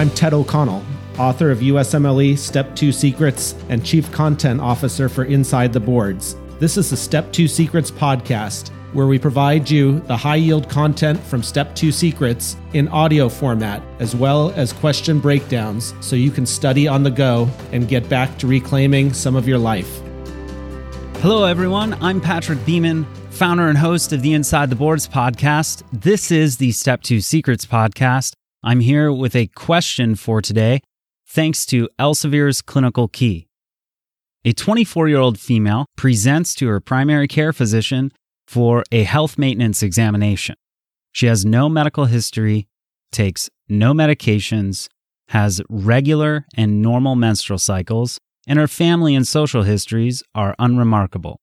I'm Ted O'Connell, author of USMLE Step 2 Secrets and Chief Content Officer for Inside the Boards. This is the Step 2 Secrets podcast, where we provide you the high yield content from Step 2 Secrets in audio format, as well as question breakdowns, so you can study on the go and get back to reclaiming some of your life. Hello, everyone. I'm Patrick Beeman, founder and host of the Inside the Boards podcast. This is the Step 2 Secrets podcast I'm here with a question for today, thanks to Elsevier's Clinical Key. A 24 year old female presents to her primary care physician for a health maintenance examination. She has no medical history, takes no medications, has regular and normal menstrual cycles, and her family and social histories are unremarkable.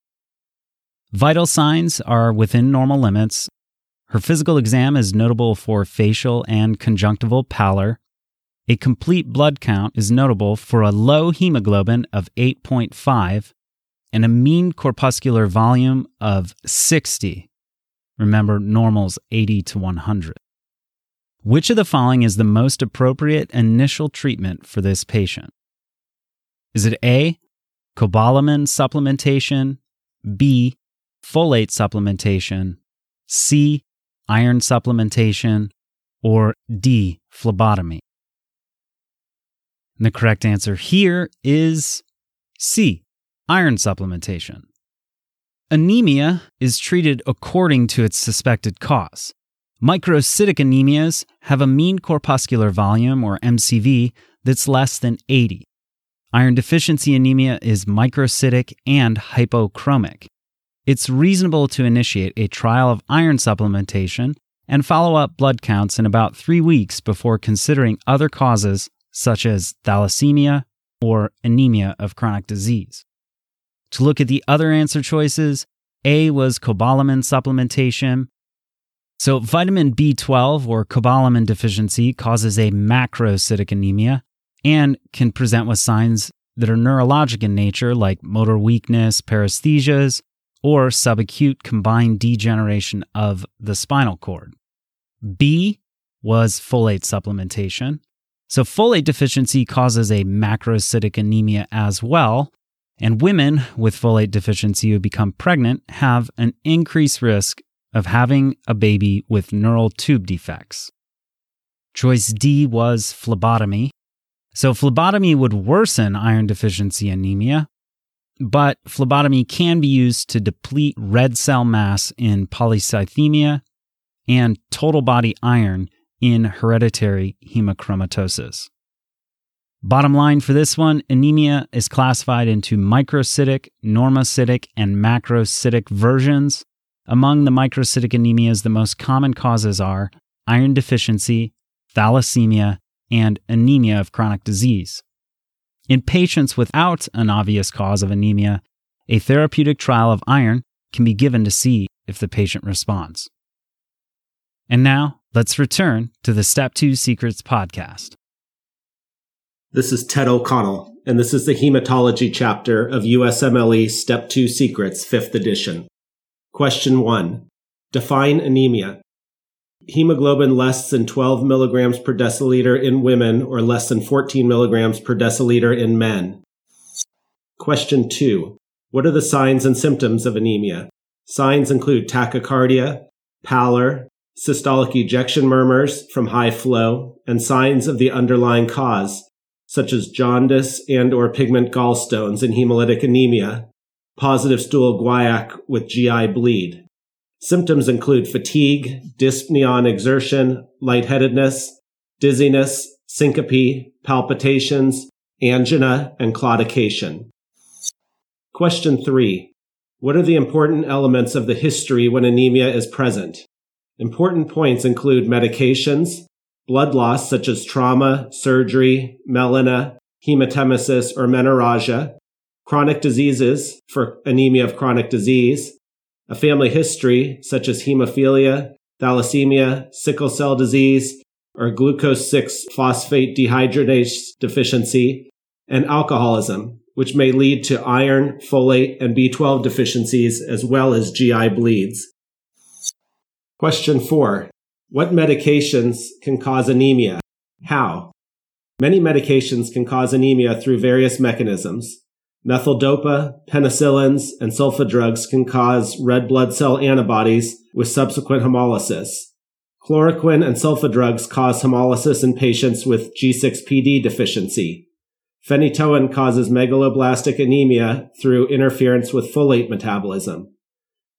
Vital signs are within normal limits, her physical exam is notable for facial and conjunctival pallor. A complete blood count is notable for a low hemoglobin of 8.5 and a mean corpuscular volume of 60. Remember, normal's 80 to 100. Which of the following is the most appropriate initial treatment for this patient? Is it A, cobalamin supplementation, B, folate supplementation, C, iron supplementation, or D, phlebotomy? And the correct answer here is C, iron supplementation. Anemia is treated according to its suspected cause. Microcytic anemias have a mean corpuscular volume, or MCV, that's less than 80. Iron deficiency anemia is microcytic and hypochromic it's reasonable to initiate a trial of iron supplementation and follow up blood counts in about three weeks before considering other causes such as thalassemia or anemia of chronic disease. To look at the other answer choices, A was cobalamin supplementation. So, vitamin B12 or cobalamin deficiency causes a macrocytic anemia and can present with signs that are neurologic in nature, like motor weakness, paresthesias, or subacute combined degeneration of the spinal cord. B was folate supplementation. So, folate deficiency causes a macrocytic anemia as well. And women with folate deficiency who become pregnant have an increased risk of having a baby with neural tube defects. Choice D was phlebotomy. So, phlebotomy would worsen iron deficiency anemia, but phlebotomy can be used to deplete red cell mass in polycythemia and total body iron in hereditary hemochromatosis. Bottom line for this one anemia is classified into microcytic, normocytic, and macrocytic versions. Among the microcytic anemias, the most common causes are iron deficiency, thalassemia, and anemia of chronic disease. In patients without an obvious cause of anemia, a therapeutic trial of iron can be given to see if the patient responds. And now, let's return to the Step 2 Secrets podcast. This is Ted O'Connell, and this is the hematology chapter of USMLE Step 2 Secrets, 5th edition. Question 1 Define anemia hemoglobin less than 12 milligrams per deciliter in women or less than 14 milligrams per deciliter in men. Question 2. What are the signs and symptoms of anemia? Signs include tachycardia, pallor, systolic ejection murmurs from high flow, and signs of the underlying cause, such as jaundice and or pigment gallstones in hemolytic anemia, positive stool guaiac with GI bleed. Symptoms include fatigue, dyspnea on exertion, lightheadedness, dizziness, syncope, palpitations, angina, and claudication. Question three. What are the important elements of the history when anemia is present? Important points include medications, blood loss such as trauma, surgery, melena, hematemesis, or menorrhagia, chronic diseases for anemia of chronic disease, a family history such as hemophilia, thalassemia, sickle cell disease, or glucose 6 phosphate dehydrogenase deficiency, and alcoholism, which may lead to iron, folate, and B12 deficiencies as well as GI bleeds. Question four. What medications can cause anemia? How? Many medications can cause anemia through various mechanisms. Methyldopa, penicillins, and sulfa drugs can cause red blood cell antibodies with subsequent hemolysis. Chloroquine and sulfa drugs cause hemolysis in patients with G6PD deficiency. Phenytoin causes megaloblastic anemia through interference with folate metabolism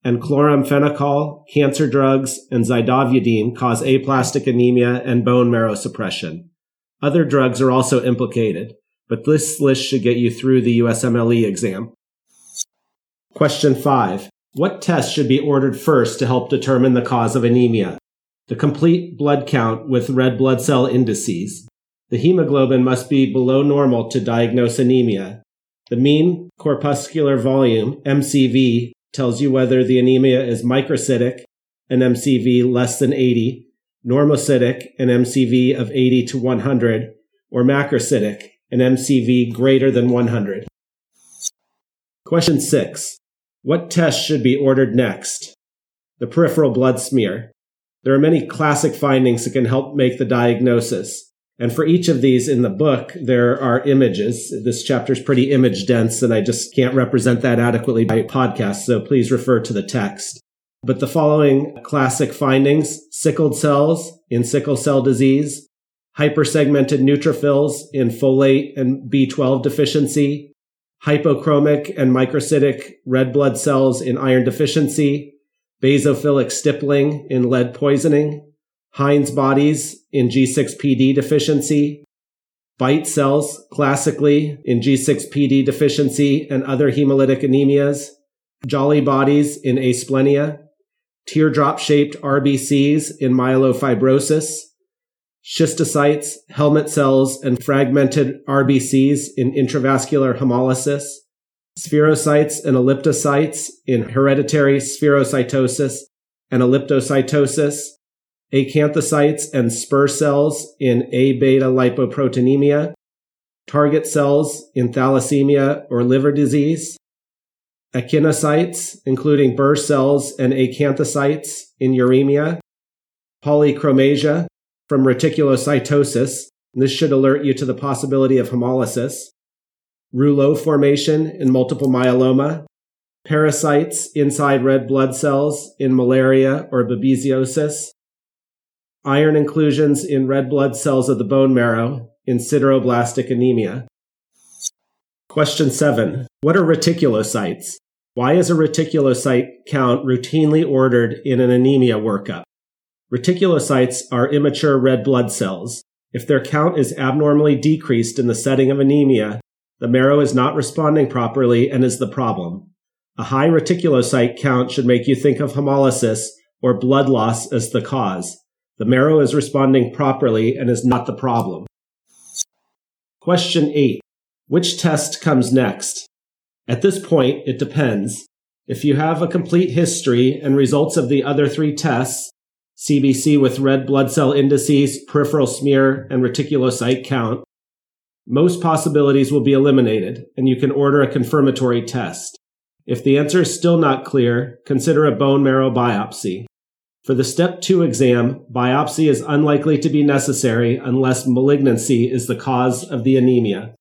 and chloramphenicol, cancer drugs, and zidovudine cause aplastic anemia and bone marrow suppression. Other drugs are also implicated, but this list should get you through the USMLE exam. Question 5. What test should be ordered first to help determine the cause of anemia? The complete blood count with red blood cell indices. The hemoglobin must be below normal to diagnose anemia. The mean corpuscular volume, MCV, tells you whether the anemia is microcytic, an MCV less than 80, normocytic, an MCV of 80 to 100, or macrocytic, an MCV greater than 100. Question 6. What test should be ordered next? The peripheral blood smear. There are many classic findings that can help make the diagnosis. And for each of these in the book, there are images. This chapter is pretty image dense, and I just can't represent that adequately by podcast. So please refer to the text. But the following classic findings sickled cells in sickle cell disease, hypersegmented neutrophils in folate and B12 deficiency, hypochromic and microcytic red blood cells in iron deficiency, basophilic stippling in lead poisoning, Heinz bodies in G6PD deficiency, Bite cells classically in G6PD deficiency and other hemolytic anemias, Jolly bodies in asplenia, teardrop shaped RBCs in myelofibrosis, schistocytes, helmet cells, and fragmented RBCs in intravascular hemolysis, spherocytes and elliptocytes in hereditary spherocytosis and elliptocytosis, acanthocytes and spur cells in A beta lipoproteinemia, target cells in thalassemia or liver disease, echinocytes, including Burr cells and acanthocytes in uremia, polychromasia from reticulocytosis. This should alert you to the possibility of hemolysis, rouleau formation in multiple myeloma, parasites inside red blood cells in malaria or babesiosis, iron inclusions in red blood cells of the bone marrow in sideroblastic anemia. Question seven. What are reticulocytes? Why is a reticulocyte count routinely ordered in an anemia workup? Reticulocytes are immature red blood cells. If their count is abnormally decreased in the setting of anemia, the marrow is not responding properly and is the problem. A high reticulocyte count should make you think of hemolysis or blood loss as the cause. The marrow is responding properly and is not the problem. Question eight. Which test comes next? At this point, it depends. If you have a complete history and results of the other three tests, CBC with red blood cell indices, peripheral smear, and reticulocyte count, most possibilities will be eliminated and you can order a confirmatory test. If the answer is still not clear, consider a bone marrow biopsy. For the step two exam, biopsy is unlikely to be necessary unless malignancy is the cause of the anemia.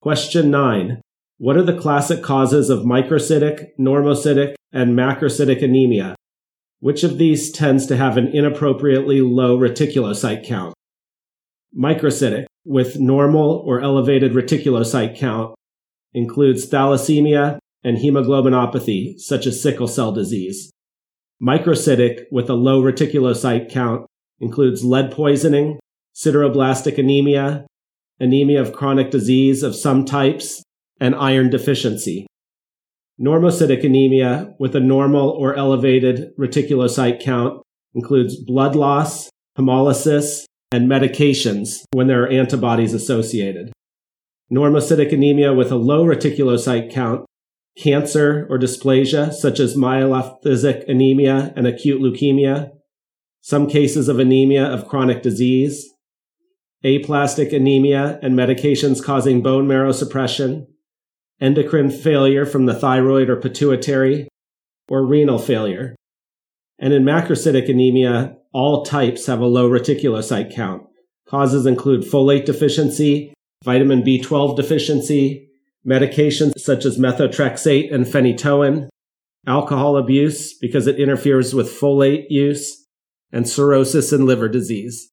Question nine. What are the classic causes of microcytic, normocytic, and macrocytic anemia? Which of these tends to have an inappropriately low reticulocyte count? Microcytic, with normal or elevated reticulocyte count, includes thalassemia and hemoglobinopathy, such as sickle cell disease. Microcytic, with a low reticulocyte count, includes lead poisoning, sideroblastic anemia, anemia of chronic disease of some types, and iron deficiency. Normocytic anemia with a normal or elevated reticulocyte count includes blood loss, hemolysis, and medications when there are antibodies associated. Normocytic anemia with a low reticulocyte count, cancer or dysplasia such as myelophthisic anemia and acute leukemia, some cases of anemia of chronic disease, aplastic anemia and medications causing bone marrow suppression, endocrine failure from the thyroid or pituitary, or renal failure. And in macrocytic anemia, all types have a low reticulocyte count. Causes include folate deficiency, vitamin B12 deficiency, medications such as methotrexate and phenytoin, alcohol abuse because it interferes with folate use, and cirrhosis and liver disease.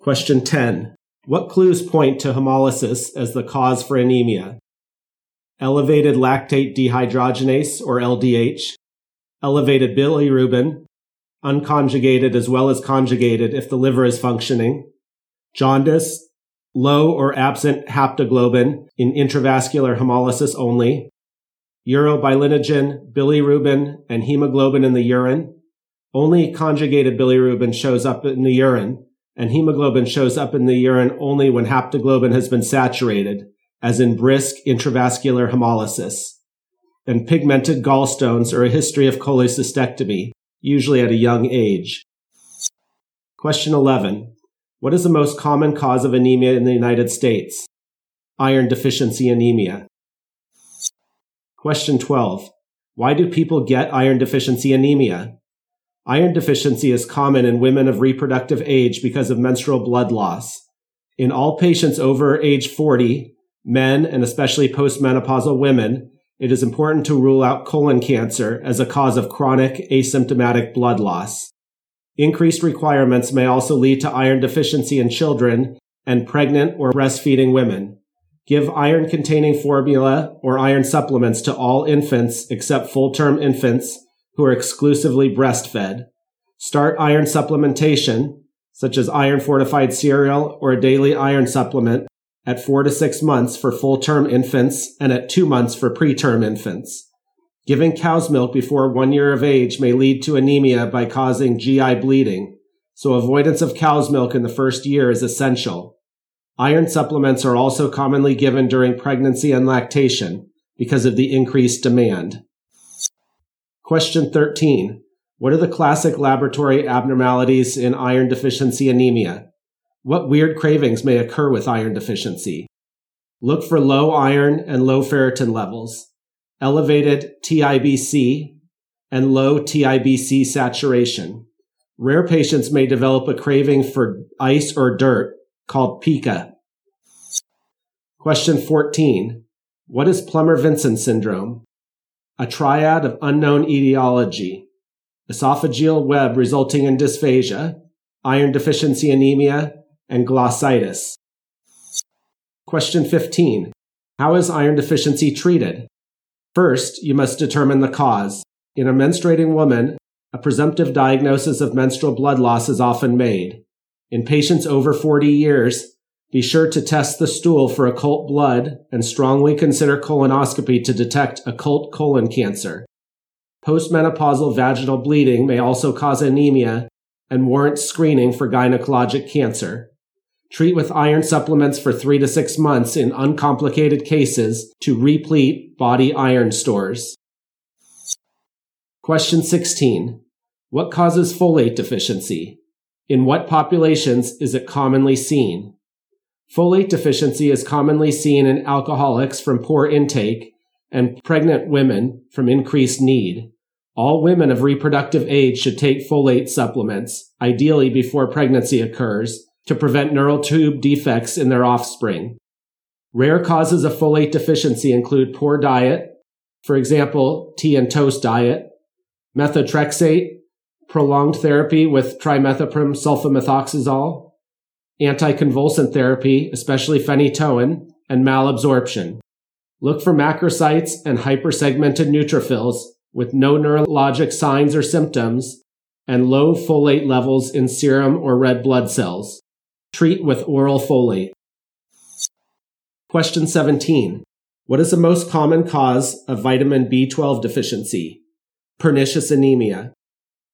Question 10. What clues point to hemolysis as the cause for anemia? Elevated lactate dehydrogenase, or LDH, elevated bilirubin, unconjugated as well as conjugated if the liver is functioning, jaundice, low or absent haptoglobin in intravascular hemolysis only, urobilinogen, bilirubin, and hemoglobin in the urine. Only conjugated bilirubin shows up in the urine, and hemoglobin shows up in the urine only when haptoglobin has been saturated, as in brisk intravascular hemolysis. And pigmented gallstones or a history of cholecystectomy, usually at a young age. Question 11. What is the most common cause of anemia in the United States? Iron deficiency anemia. Question 12. Why do people get iron deficiency anemia? Iron deficiency is common in women of reproductive age because of menstrual blood loss. In all patients over age 40, men and especially postmenopausal women, it is important to rule out colon cancer as a cause of chronic asymptomatic blood loss. Increased requirements may also lead to iron deficiency in children and pregnant or breastfeeding women. Give iron containing formula or iron supplements to all infants except full term infants who are exclusively breastfed. Start iron supplementation, such as iron fortified cereal or a daily iron supplement at four to six months for full term infants and at two months for preterm infants. Giving cow's milk before one year of age may lead to anemia by causing GI bleeding, so avoidance of cow's milk in the first year is essential. Iron supplements are also commonly given during pregnancy and lactation because of the increased demand. Question 13. What are the classic laboratory abnormalities in iron deficiency anemia? What weird cravings may occur with iron deficiency? Look for low iron and low ferritin levels, elevated TIBC, and low TIBC saturation. Rare patients may develop a craving for ice or dirt called pica. Question 14. What is Plummer-Vinson syndrome? a triad of unknown etiology, esophageal web resulting in dysphagia, iron deficiency anemia, and glossitis. Question 15. How is iron deficiency treated? First, you must determine the cause. In a menstruating woman, a presumptive diagnosis of menstrual blood loss is often made. In patients over 40 years, be sure to test the stool for occult blood and strongly consider colonoscopy to detect occult colon cancer. Postmenopausal vaginal bleeding may also cause anemia and warrant screening for gynecologic cancer. Treat with iron supplements for three to six months in uncomplicated cases to replete body iron stores. Question 16. What causes folate deficiency? In what populations is it commonly seen? Folate deficiency is commonly seen in alcoholics from poor intake and pregnant women from increased need. All women of reproductive age should take folate supplements, ideally before pregnancy occurs, to prevent neural tube defects in their offspring. Rare causes of folate deficiency include poor diet, for example, tea and toast diet, methotrexate, prolonged therapy with trimethoprim sulfamethoxazole, anticonvulsant therapy, especially phenytoin, and malabsorption. Look for macrocytes and hypersegmented neutrophils with no neurologic signs or symptoms and low folate levels in serum or red blood cells. Treat with oral folate. Question 17. What is the most common cause of vitamin B12 deficiency? Pernicious anemia.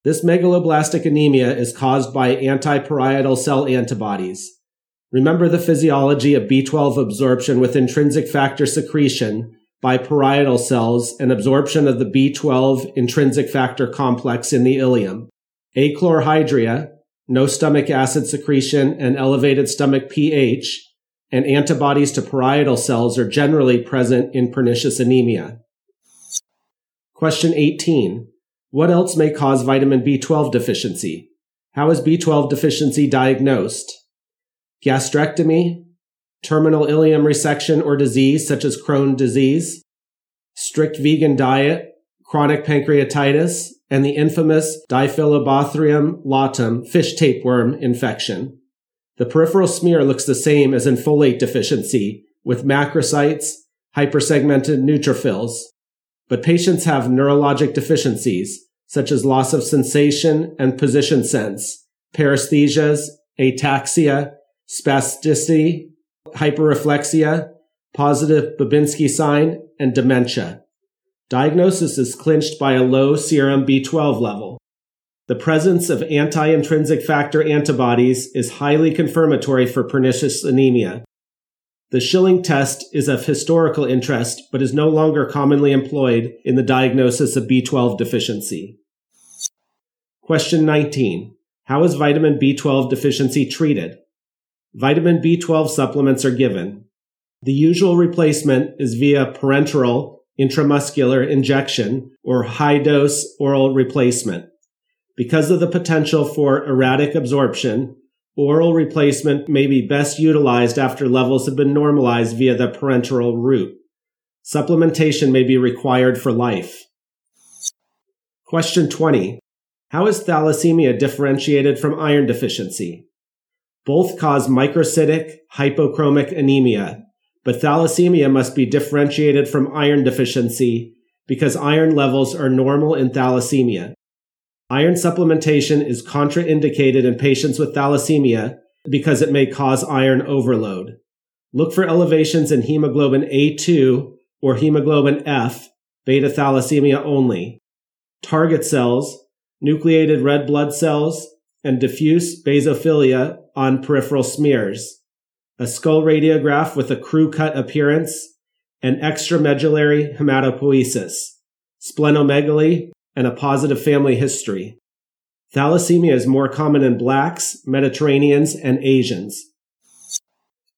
This megaloblastic anemia is caused by antiparietal cell antibodies. Remember the physiology of B12 absorption with intrinsic factor secretion by parietal cells and absorption of the B12 intrinsic factor complex in the ileum. Achlorhydria, no stomach acid secretion, and elevated stomach pH, and antibodies to parietal cells are generally present in pernicious anemia. Question 18. What else may cause vitamin B12 deficiency? How is B12 deficiency diagnosed? Gastrectomy, terminal ileum resection or disease such as Crohn disease, strict vegan diet, chronic pancreatitis, and the infamous Diphyllobothrium latum fish tapeworm infection. The peripheral smear looks the same as in folate deficiency with macrocytes, hypersegmented neutrophils. But patients have neurologic deficiencies such as loss of sensation and position sense, paresthesias, ataxia, spasticity, hyperreflexia, positive Babinski sign, and dementia. Diagnosis is clinched by a low serum B12 level. The presence of anti-intrinsic factor antibodies is highly confirmatory for pernicious anemia. The Schilling test is of historical interest, but is no longer commonly employed in the diagnosis of B12 deficiency. Question 19. How is vitamin B12 deficiency treated? Vitamin B12 supplements are given. The usual replacement is via parenteral intramuscular injection or high dose oral replacement. Because of the potential for erratic absorption, oral replacement may be best utilized after levels have been normalized via the parenteral route. Supplementation may be required for life. Question 20. How is thalassemia differentiated from iron deficiency? Both cause microcytic hypochromic anemia, but thalassemia must be differentiated from iron deficiency because iron levels are normal in thalassemia. Iron supplementation is contraindicated in patients with thalassemia because it may cause iron overload. Look for elevations in hemoglobin A2 or hemoglobin F, beta thalassemia only, target cells, nucleated red blood cells, and diffuse basophilia on peripheral smears a skull radiograph with a crew cut appearance, and extramedullary hematopoiesis, splenomegaly, and a positive family history. Thalassemia is more common in blacks, Mediterraneans, and Asians.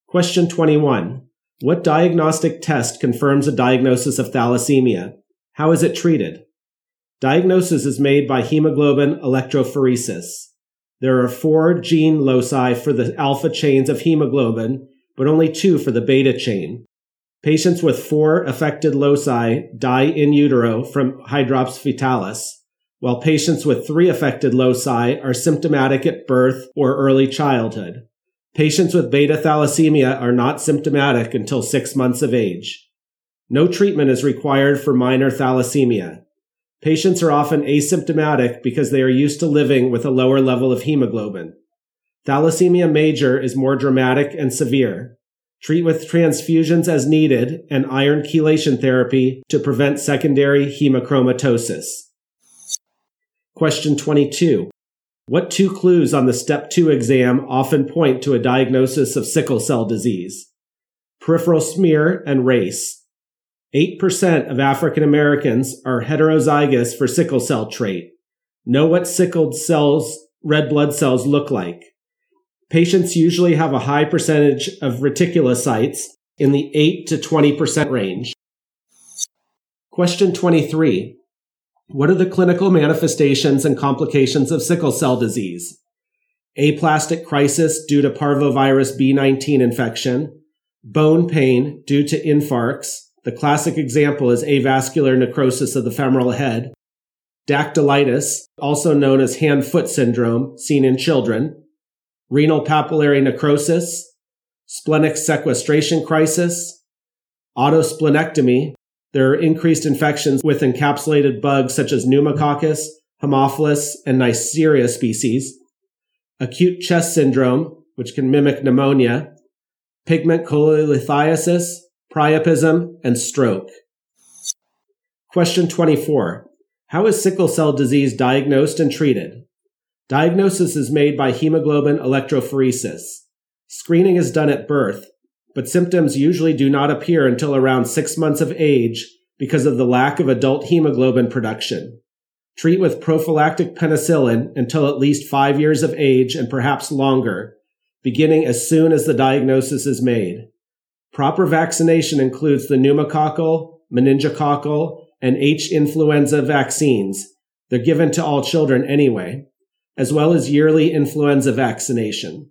Question 21. What diagnostic test confirms a diagnosis of thalassemia? How is it treated? Diagnosis is made by hemoglobin electrophoresis. There are four gene loci for the alpha chains of hemoglobin, but only two for the beta chain. Patients with four affected loci die in utero from hydrops fetalis, while patients with three affected loci are symptomatic at birth or early childhood. Patients with beta thalassemia are not symptomatic until six months of age. No treatment is required for minor thalassemia. Patients are often asymptomatic because they are used to living with a lower level of hemoglobin. Thalassemia major is more dramatic and severe. Treat with transfusions as needed and iron chelation therapy to prevent secondary hemochromatosis. Question 22. What two clues on the step 2 exam often point to a diagnosis of sickle cell disease? Peripheral smear and race. 8% of African Americans are heterozygous for sickle cell trait. Know what sickled cells, red blood cells look like. Patients usually have a high percentage of reticulocytes in the 8 to 20% range. Question 23. What are the clinical manifestations and complications of sickle cell disease? Aplastic crisis due to parvovirus B19 infection, bone pain due to infarcts, the classic example is avascular necrosis of the femoral head, dactylitis, also known as hand-foot syndrome, seen in children, renal papillary necrosis, splenic sequestration crisis, autosplenectomy. There are increased infections with encapsulated bugs such as pneumococcus, Haemophilus, and Neisseria species, acute chest syndrome, which can mimic pneumonia, pigment cholelithiasis, priapism, and stroke. Question 24. How is sickle cell disease diagnosed and treated? Diagnosis is made by hemoglobin electrophoresis. Screening is done at birth, but symptoms usually do not appear until around six months of age because of the lack of adult hemoglobin production. Treat with prophylactic penicillin until at least five years of age and perhaps longer, beginning as soon as the diagnosis is made. Proper vaccination includes the pneumococcal, meningococcal, and H influenza vaccines. They're given to all children anyway, as well as yearly influenza vaccination.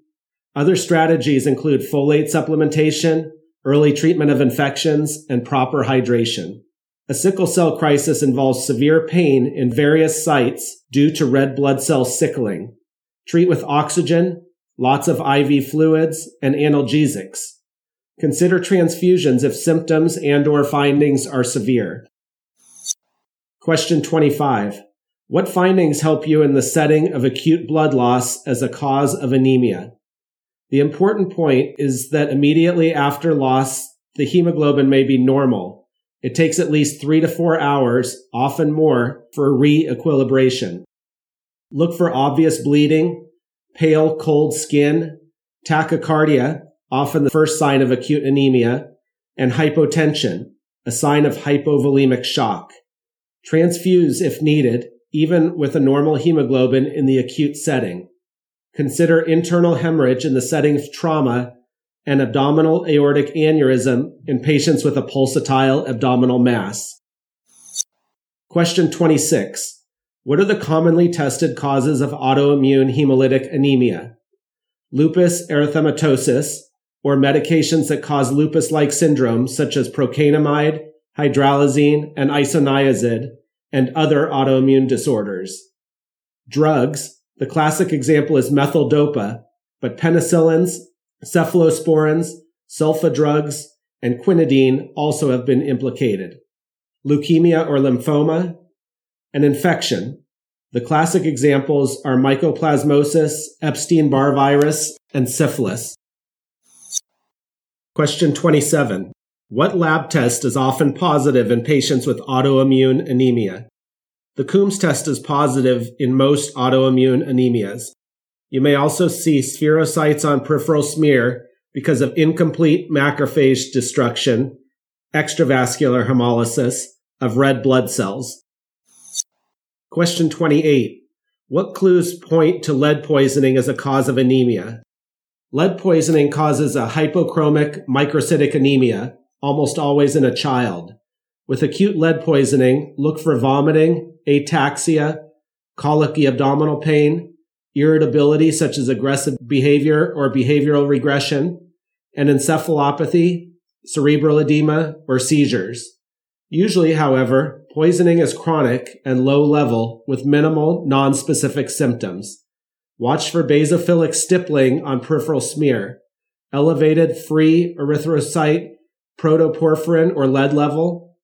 Other strategies include folate supplementation, early treatment of infections, and proper hydration. A sickle cell crisis involves severe pain in various sites due to red blood cell sickling. Treat with oxygen, lots of IV fluids, and analgesics. Consider transfusions if symptoms and or findings are severe. Question 25. What findings help you in the setting of acute blood loss as a cause of anemia? The important point is that immediately after loss, the hemoglobin may be normal. It takes at least three to four hours, often more, for re-equilibration. Look for obvious bleeding, pale, cold skin, tachycardia, often the first sign of acute anemia, and hypotension, a sign of hypovolemic shock. Transfuse if needed, even with a normal hemoglobin in the acute setting. Consider internal hemorrhage in the setting of trauma and abdominal aortic aneurysm in patients with a pulsatile abdominal mass. Question 26. What are the commonly tested causes of autoimmune hemolytic anemia? Lupus erythematosus, or medications that cause lupus-like syndromes such as procainamide, hydralazine, and isoniazid, and other autoimmune disorders. Drugs, the classic example is methyldopa, but penicillins, cephalosporins, sulfa drugs, and quinidine also have been implicated. Leukemia or lymphoma, an infection. The classic examples are mycoplasmosis, Epstein-Barr virus, and syphilis. Question 27. What lab test is often positive in patients with autoimmune anemia? The Coombs test is positive in most autoimmune anemias. You may also see spherocytes on peripheral smear because of incomplete macrophage destruction, extravascular hemolysis of red blood cells. Question 28. What clues point to lead poisoning as a cause of anemia? Lead poisoning causes a hypochromic microcytic anemia, almost always in a child. With acute lead poisoning, look for vomiting, ataxia, colicky abdominal pain, irritability such as aggressive behavior or behavioral regression, and encephalopathy, cerebral edema, or seizures. Usually, however, poisoning is chronic and low level with minimal non-specific symptoms. Watch for basophilic stippling on peripheral smear, elevated free erythrocyte protoporphyrin or lead level,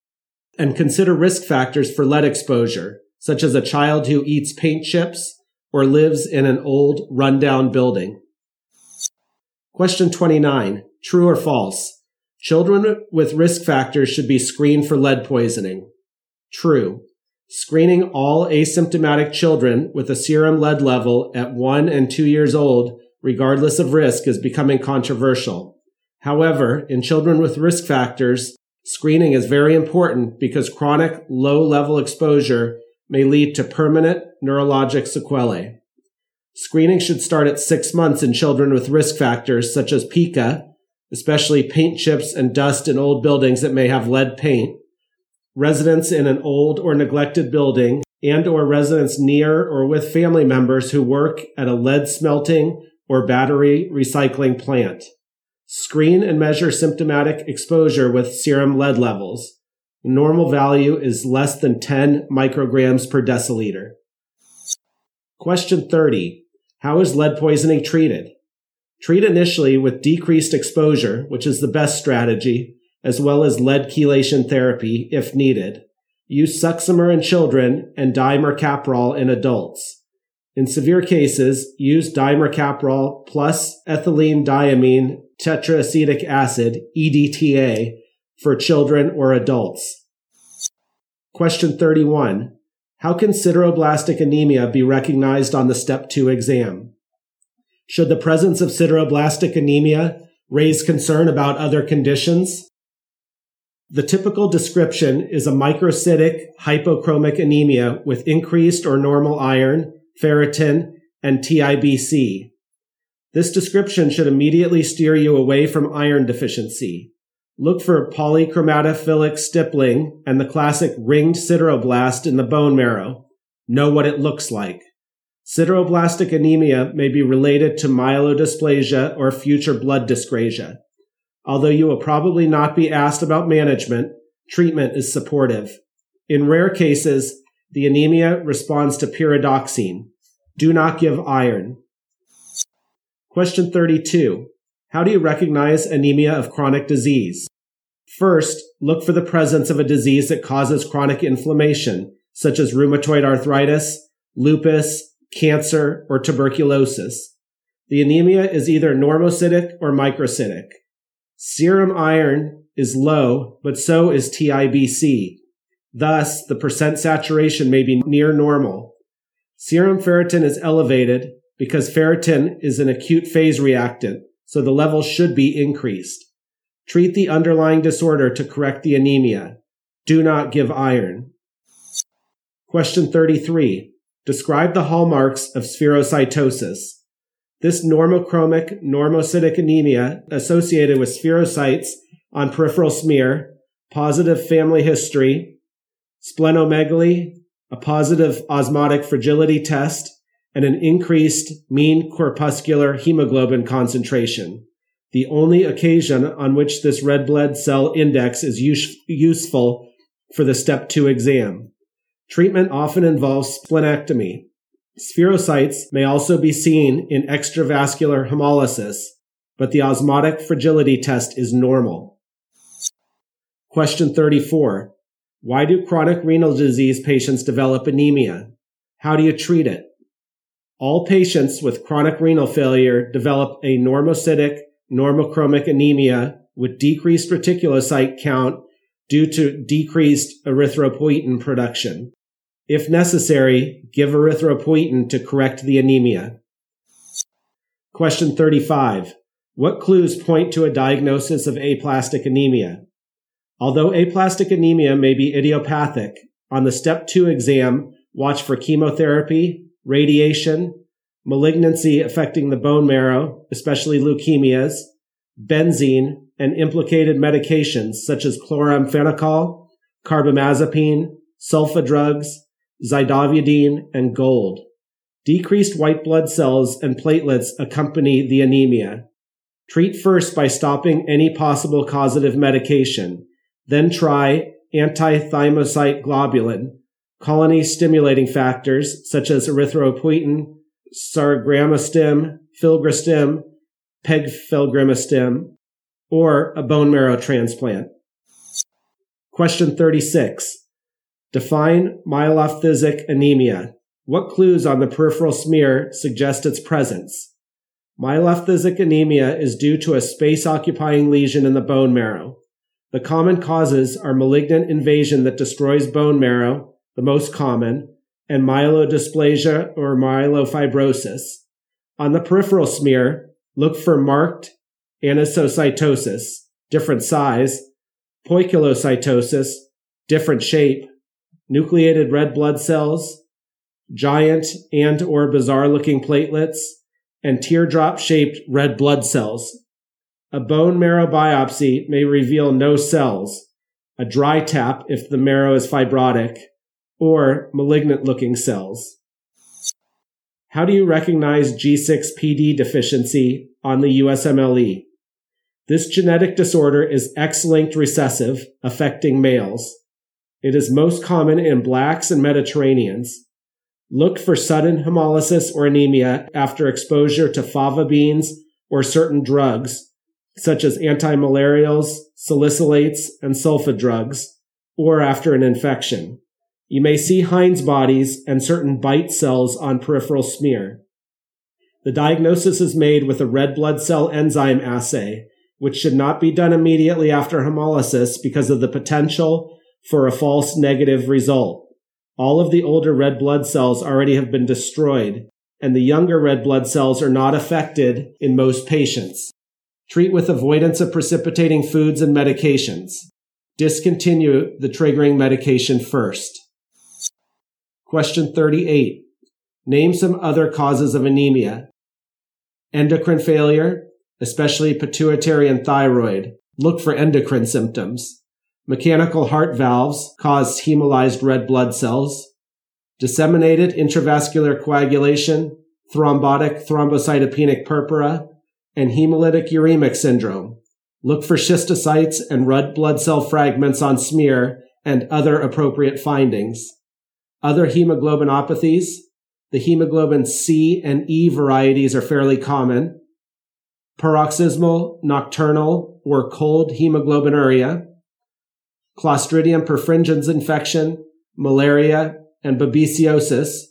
and consider risk factors for lead exposure, such as a child who eats paint chips or lives in an old rundown building. Question 29. True or false? Children with risk factors should be screened for lead poisoning. True. Screening all asymptomatic children with a serum lead level at one and two years old, regardless of risk, is becoming controversial. However, in children with risk factors, screening is very important because chronic low level exposure may lead to permanent neurologic sequelae. Screening should start at six months in children with risk factors such as pica, especially paint chips and dust in old buildings that may have lead paint, residents in an old or neglected building, and or residents near or with family members who work at a lead smelting or battery recycling plant. Screen and measure symptomatic exposure with serum lead levels. Normal value is less than 10 micrograms per deciliter. Question 30. How is lead poisoning treated? Treat initially with decreased exposure, which is the best strategy, as well as lead chelation therapy if needed. Use Succimer in children and dimercaprol in adults. In severe cases, use dimercaprol plus ethylene diamine tetraacetic acid, EDTA, for children or adults. Question 31. How can sideroblastic anemia be recognized on the step 2 exam? Should the presence of sideroblastic anemia raise concern about other conditions? The typical description is a microcytic hypochromic anemia with increased or normal iron, ferritin, and TIBC. This description should immediately steer you away from iron deficiency. Look for polychromatophilic stippling and the classic ringed sideroblast in the bone marrow. Know what it looks like. Sideroblastic anemia may be related to myelodysplasia or future blood dyscrasia. Although you will probably not be asked about management, treatment is supportive. In rare cases, the anemia responds to pyridoxine. Do not give iron. Question 32. How do you recognize anemia of chronic disease? First, look for the presence of a disease that causes chronic inflammation, such as rheumatoid arthritis, lupus, cancer, or tuberculosis. The anemia is either normocytic or microcytic. Serum iron is low, but so is TIBC. Thus, the percent saturation may be near normal. Serum ferritin is elevated because ferritin is an acute phase reactant, so the level should be increased. Treat the underlying disorder to correct the anemia. Do not give iron. Question 33. Describe the hallmarks of spherocytosis. This normochromic normocytic anemia associated with spherocytes on peripheral smear, positive family history, splenomegaly, a positive osmotic fragility test, and an increased mean corpuscular hemoglobin concentration. The only occasion on which this red blood cell index is use- useful for the step 2 exam. Treatment often involves splenectomy, Spherocytes may also be seen in extravascular hemolysis, but the osmotic fragility test is normal. Question 34. Why do chronic renal disease patients develop anemia? How do you treat it? All patients with chronic renal failure develop a normocytic normochromic anemia with decreased reticulocyte count due to decreased erythropoietin production. If necessary, give erythropoietin to correct the anemia. Question 35. What clues point to a diagnosis of aplastic anemia? Although aplastic anemia may be idiopathic, on the step 2 exam, watch for chemotherapy, radiation, malignancy affecting the bone marrow, especially leukemias, benzene, and implicated medications such as chloramphenicol, carbamazepine, sulfa drugs, zidovudine, and gold. Decreased white blood cells and platelets accompany the anemia. Treat first by stopping any possible causative medication. Then try antithymocyte globulin, colony stimulating factors such as erythropoietin, sargramostim, filgrastim, pegfilgrastim, or a bone marrow transplant. Question 36. Define myelophthisic anemia. What clues on the peripheral smear suggest its presence? Myelophthisic anemia is due to a space occupying lesion in the bone marrow. The common causes are malignant invasion that destroys bone marrow, the most common, and myelodysplasia or myelofibrosis. On the peripheral smear, look for marked anisocytosis, different size, poikilocytosis, different shape, nucleated red blood cells, giant and or bizarre looking platelets, and teardrop shaped red blood cells. A bone marrow biopsy may reveal no cells, a dry tap if the marrow is fibrotic, or malignant looking cells. How do you recognize G6PD deficiency on the USMLE? This genetic disorder is X linked recessive, affecting males. It is most common in blacks and Mediterraneans. Look for sudden hemolysis or anemia after exposure to fava beans or certain drugs, such as antimalarials, salicylates, and sulfa drugs, or after an infection. You may see Heinz bodies and certain bite cells on peripheral smear. The diagnosis is made with a red blood cell enzyme assay, which should not be done immediately after hemolysis because of the potential for a false negative result. All of the older red blood cells already have been destroyed, and the younger red blood cells are not affected in most patients. Treat with avoidance of precipitating foods and medications. Discontinue the triggering medication first. Question 38. Name some other causes of anemia. Endocrine failure, especially pituitary and thyroid. Look for endocrine symptoms. Mechanical heart valves cause hemolyzed red blood cells. Disseminated intravascular coagulation, thrombotic thrombocytopenic purpura, and hemolytic uremic syndrome. Look for schistocytes and red blood cell fragments on smear and other appropriate findings. Other hemoglobinopathies, the hemoglobin C and E varieties are fairly common. Paroxysmal, nocturnal, or cold hemoglobinuria, Clostridium perfringens infection, malaria, and babesiosis.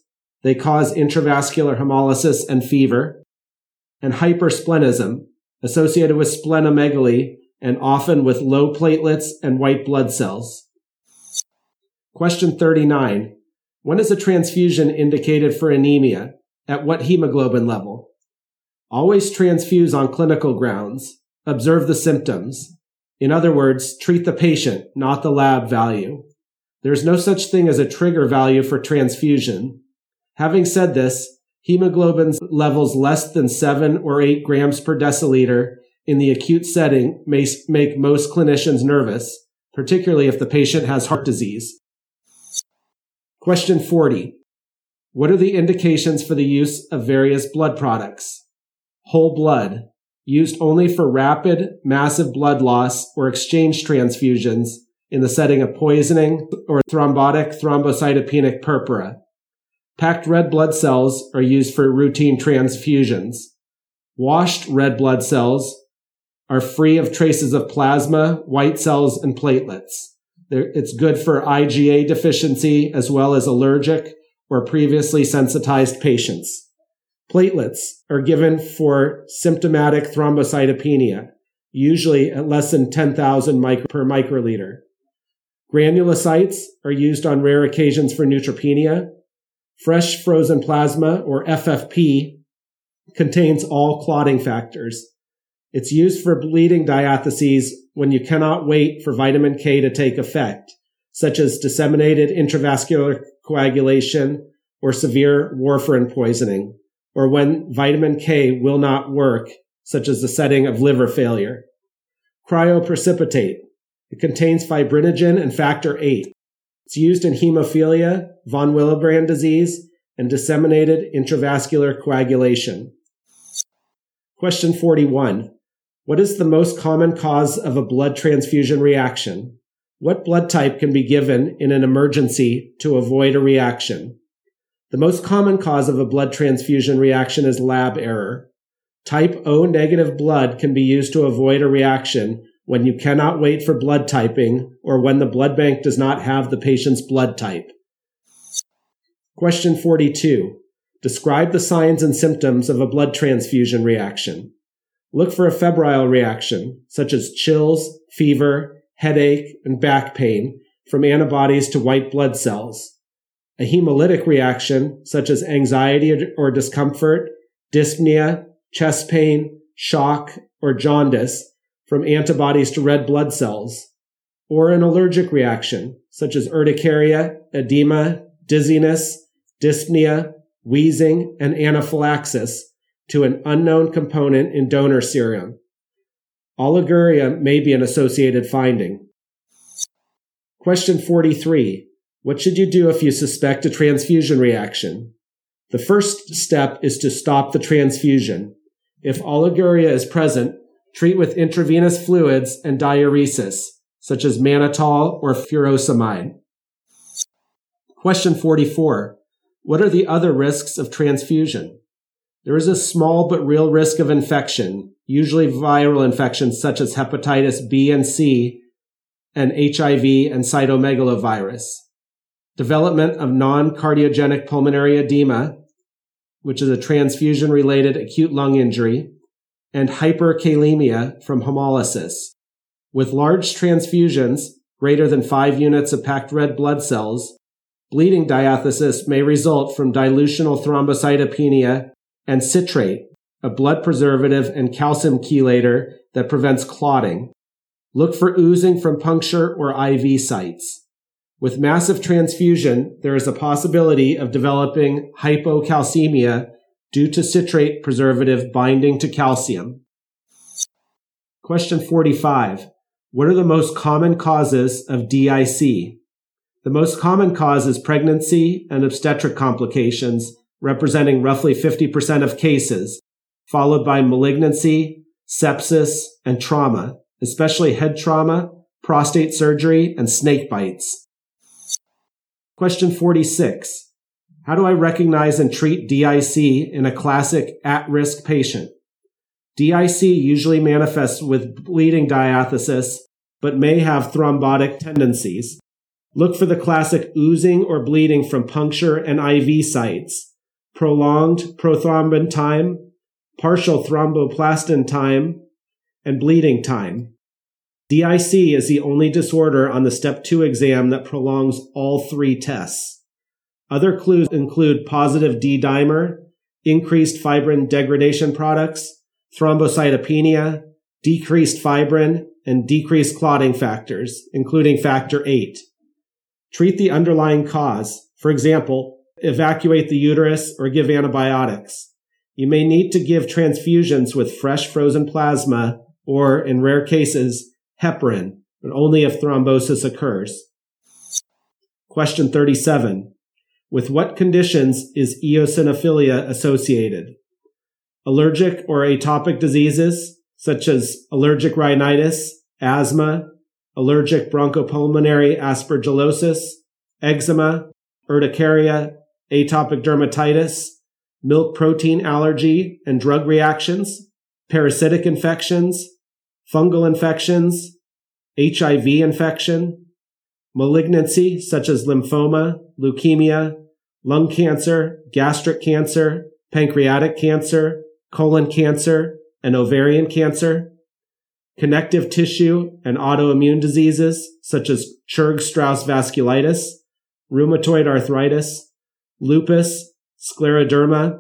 They cause intravascular hemolysis and fever. And hypersplenism, associated with splenomegaly and often with low platelets and white blood cells. Question 39. When is a transfusion indicated for anemia? At what hemoglobin level? Always transfuse on clinical grounds. Observe the symptoms. In other words, treat the patient, not the lab value. There's no such thing as a trigger value for transfusion. Having said this, hemoglobin levels less than 7 or 8 grams per deciliter in the acute setting may make most clinicians nervous, particularly if the patient has heart disease. Question 40. What are the indications for the use of various blood products? Whole blood, used only for rapid, massive blood loss or exchange transfusions in the setting of poisoning or thrombotic thrombocytopenic purpura. Packed red blood cells are used for routine transfusions. Washed red blood cells are free of traces of plasma, white cells, and platelets. It's good for IgA deficiency as well as allergic or previously sensitized patients. Platelets are given for symptomatic thrombocytopenia, usually at less than 10,000 micro per microliter. Granulocytes are used on rare occasions for neutropenia. Fresh frozen plasma, or FFP, contains all clotting factors. It's used for bleeding diatheses when you cannot wait for vitamin K to take effect, such as disseminated intravascular coagulation or severe warfarin poisoning, or when vitamin K will not work, such as the setting of liver failure. Cryoprecipitate. It contains fibrinogen and factor VIII. It's used in hemophilia, von Willebrand disease, and disseminated intravascular coagulation. Question 41. What is the most common cause of a blood transfusion reaction? What blood type can be given in an emergency to avoid a reaction? The most common cause of a blood transfusion reaction is lab error. Type O negative blood can be used to avoid a reaction when you cannot wait for blood typing or when the blood bank does not have the patient's blood type. Question 42. Describe the signs and symptoms of a blood transfusion reaction. Look for a febrile reaction, such as chills, fever, headache, and back pain from antibodies to white blood cells. A hemolytic reaction, such as anxiety or discomfort, dyspnea, chest pain, shock, or jaundice from antibodies to red blood cells. Or an allergic reaction, such as urticaria, edema, dizziness, dyspnea, wheezing, and anaphylaxis to an unknown component in donor serum. Oliguria may be an associated finding. Question 43. What should you do if you suspect a transfusion reaction? The first step is to stop the transfusion. If oliguria is present, treat with intravenous fluids and diuresis, such as mannitol or furosemide. Question 44. What are the other risks of transfusion? There is a small but real risk of infection, usually viral infections such as hepatitis B and C and HIV and cytomegalovirus. Development of non-cardiogenic pulmonary edema, which is a transfusion related acute lung injury, and hyperkalemia from hemolysis. With large transfusions, greater than five units of packed red blood cells, bleeding diathesis may result from dilutional thrombocytopenia and citrate, a blood preservative and calcium chelator that prevents clotting. Look for oozing from puncture or IV sites. With massive transfusion, there is a possibility of developing hypocalcemia due to citrate preservative binding to calcium. Question 45. What are the most common causes of DIC? The most common cause is pregnancy and obstetric complications, representing roughly 50% of cases, followed by malignancy, sepsis, and trauma, especially head trauma, prostate surgery, and snake bites. Question 46. How do I recognize and treat DIC in a classic at-risk patient? DIC usually manifests with bleeding diathesis, but may have thrombotic tendencies. Look for the classic oozing or bleeding from puncture and IV sites prolonged prothrombin time, partial thromboplastin time, and bleeding time. DIC is the only disorder on the step 2 exam that prolongs all three tests. Other clues include positive D dimer, increased fibrin degradation products, thrombocytopenia, decreased fibrin, and decreased clotting factors, including factor 8. Treat the underlying cause. For example, evacuate the uterus, or give antibiotics. You may need to give transfusions with fresh frozen plasma or, in rare cases, heparin, but only if thrombosis occurs. Question 37. With what conditions is eosinophilia associated? Allergic or atopic diseases, such as allergic rhinitis, asthma, allergic bronchopulmonary aspergillosis, eczema, urticaria, atopic dermatitis, milk protein allergy and drug reactions, parasitic infections, fungal infections, HIV infection, malignancy such as lymphoma, leukemia, lung cancer, gastric cancer, pancreatic cancer, colon cancer, and ovarian cancer, connective tissue and autoimmune diseases such as Churg-Strauss vasculitis, rheumatoid arthritis, lupus, scleroderma,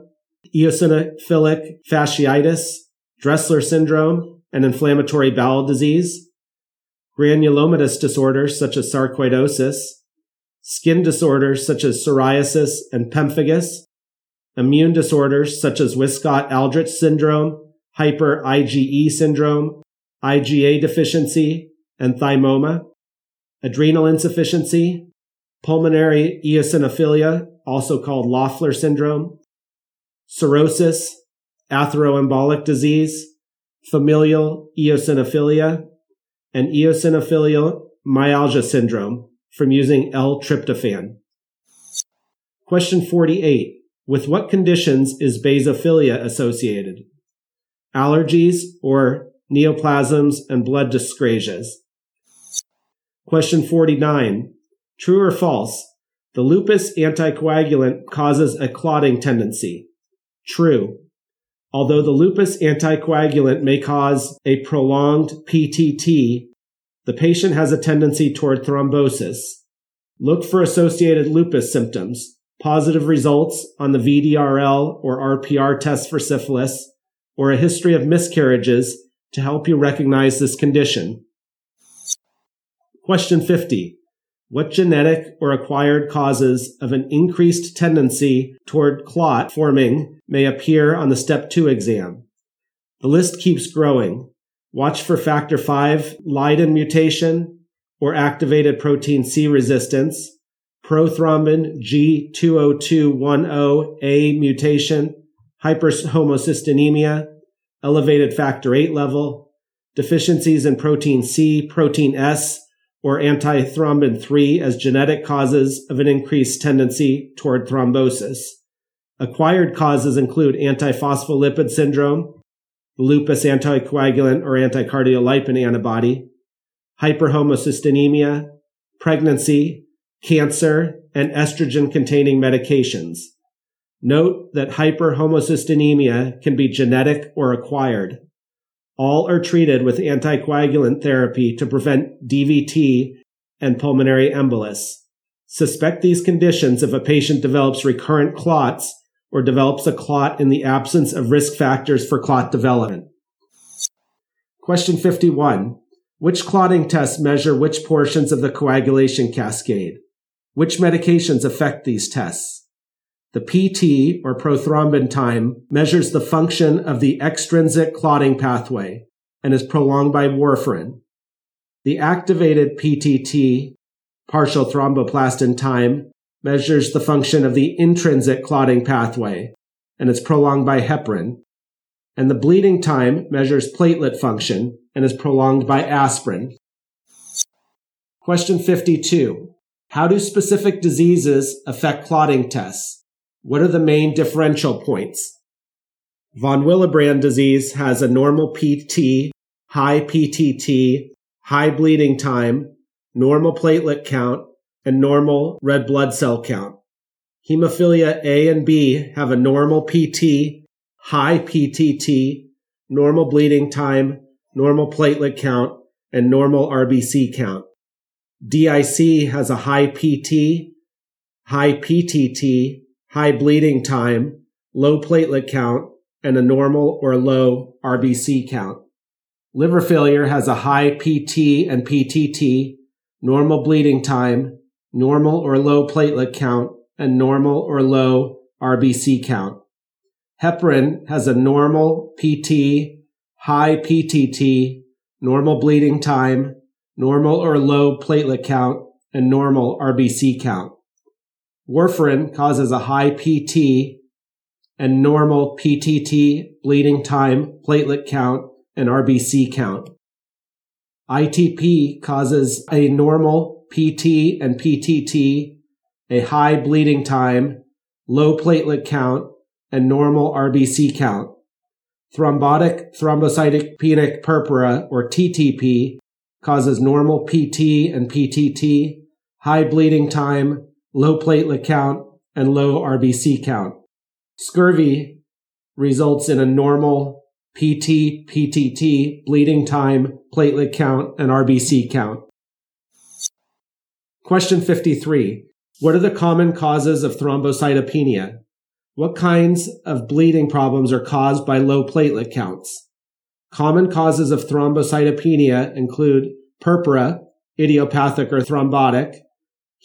eosinophilic fasciitis, Dressler syndrome, and inflammatory bowel disease, granulomatous disorders such as sarcoidosis, skin disorders such as psoriasis and pemphigus, immune disorders such as Wiskott-Aldrich syndrome, hyper IgE syndrome, IgA deficiency, and thymoma, adrenal insufficiency, pulmonary eosinophilia, also called Loeffler syndrome, cirrhosis, atherosclerotic disease, familial eosinophilia, and eosinophilia myalgia syndrome from using L-tryptophan. Question 48. With what conditions is basophilia associated? Allergies or neoplasms and blood dyscrasias. Question 49. True or false? The lupus anticoagulant causes a clotting tendency. True. Although the lupus anticoagulant may cause a prolonged PTT, the patient has a tendency toward thrombosis. Look for associated lupus symptoms, positive results on the VDRL or RPR test for syphilis, or a history of miscarriages to help you recognize this condition. Question 50. What genetic or acquired causes of an increased tendency toward clot forming may appear on the step two exam? The list keeps growing. Watch for factor V Leiden mutation or activated protein C resistance, prothrombin G20210A mutation, hyperhomocysteinemia, elevated factor VIII level, deficiencies in protein C, protein S, or antithrombin 3 as genetic causes of an increased tendency toward thrombosis. Acquired causes include antiphospholipid syndrome, lupus anticoagulant or anticardiolipin antibody, hyperhomocystinemia, pregnancy, cancer, and estrogen containing medications. Note that hyperhomocystinemia can be genetic or acquired. All are treated with anticoagulant therapy to prevent DVT and pulmonary embolus. Suspect these conditions if a patient develops recurrent clots or develops a clot in the absence of risk factors for clot development. Question 51. Which clotting tests measure which portions of the coagulation cascade? Which medications affect these tests? The PT or prothrombin time measures the function of the extrinsic clotting pathway and is prolonged by warfarin. The activated PTT, partial thromboplastin time, measures the function of the intrinsic clotting pathway and is prolonged by heparin. And the bleeding time measures platelet function and is prolonged by aspirin. Question 52. How do specific diseases affect clotting tests? What are the main differential points? Von Willebrand disease has a normal PT, high PTT, high bleeding time, normal platelet count, and normal red blood cell count. Hemophilia A and B have a normal PT, high PTT, normal bleeding time, normal platelet count, and normal RBC count. DIC has a high PT, high PTT, high bleeding time, low platelet count, and a normal or low RBC count. Liver failure has a high PT and PTT, normal bleeding time, normal or low platelet count, and normal or low RBC count. Heparin has a normal PT, high PTT, normal bleeding time, normal or low platelet count, and normal RBC count. Warfarin causes a high PT and normal PTT, bleeding time, platelet count, and RBC count. ITP causes a normal PT and PTT, a high bleeding time, low platelet count, and normal RBC count. Thrombotic thrombocytopenic purpura, or TTP, causes normal PT and PTT, high bleeding time, low platelet count, and low RBC count. Scurvy results in a normal PT, PTT, bleeding time, platelet count, and RBC count. Question 53. What are the common causes of thrombocytopenia? What kinds of bleeding problems are caused by low platelet counts? Common causes of thrombocytopenia include purpura, idiopathic or thrombotic,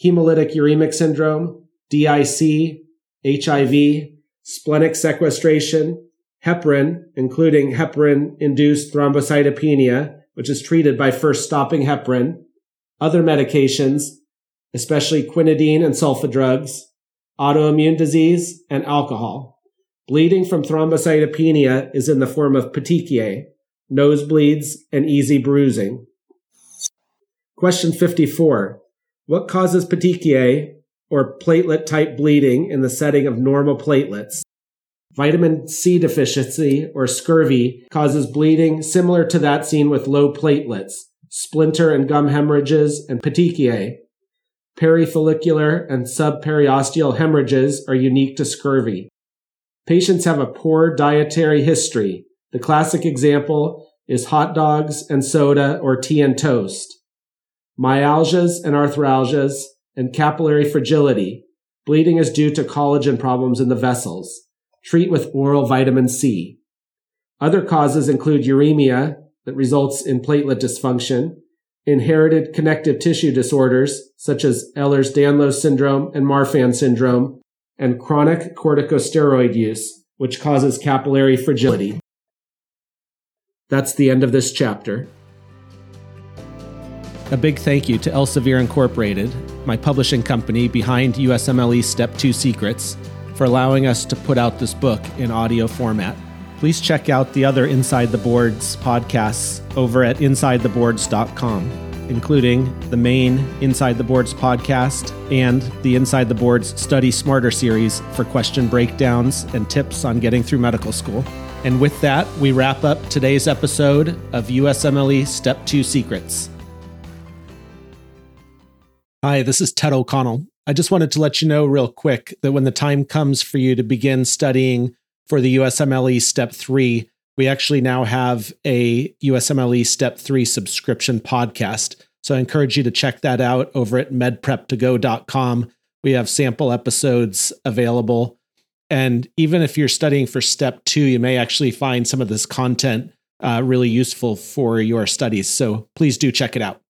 hemolytic uremic syndrome, DIC, HIV, splenic sequestration, heparin, including heparin induced thrombocytopenia, which is treated by first stopping heparin, other medications, especially quinidine and sulfa drugs, autoimmune disease, and alcohol. Bleeding from thrombocytopenia is in the form of petechiae, nosebleeds, and easy bruising. Question 54. What causes petechiae or platelet type bleeding in the setting of normal platelets? Vitamin C deficiency or scurvy causes bleeding similar to that seen with low platelets, splinter and gum hemorrhages, and petechiae. Perifollicular and subperiosteal hemorrhages are unique to scurvy. Patients have a poor dietary history. The classic example is hot dogs and soda or tea and toast. Myalgias and arthralgias and capillary fragility. Bleeding is due to collagen problems in the vessels. Treat with oral vitamin C. Other causes include uremia that results in platelet dysfunction, inherited connective tissue disorders such as Ehlers-Danlos syndrome and Marfan syndrome, and chronic corticosteroid use, which causes capillary fragility. That's the end of this chapter. A big thank you to Elsevier Incorporated, my publishing company behind USMLE Step 2 Secrets, for allowing us to put out this book in audio format. Please check out the other Inside the Boards podcasts over at insidetheboards.com. including the main Inside the Boards podcast and the Inside the Boards Study Smarter series for question breakdowns and tips on getting through medical school. And with that, we wrap up today's episode of USMLE Step 2 Secrets. Hi, this is Ted O'Connell. I just wanted to let you know real quick that when the time comes for you to begin studying for the USMLE Step 3, we actually now have a USMLE Step 3 subscription podcast. So I encourage you to check that out over at medprep2go.com. We have sample episodes available. And even if you're studying for Step 2, you may actually find some of this content uh, really useful for your studies. So please do check it out.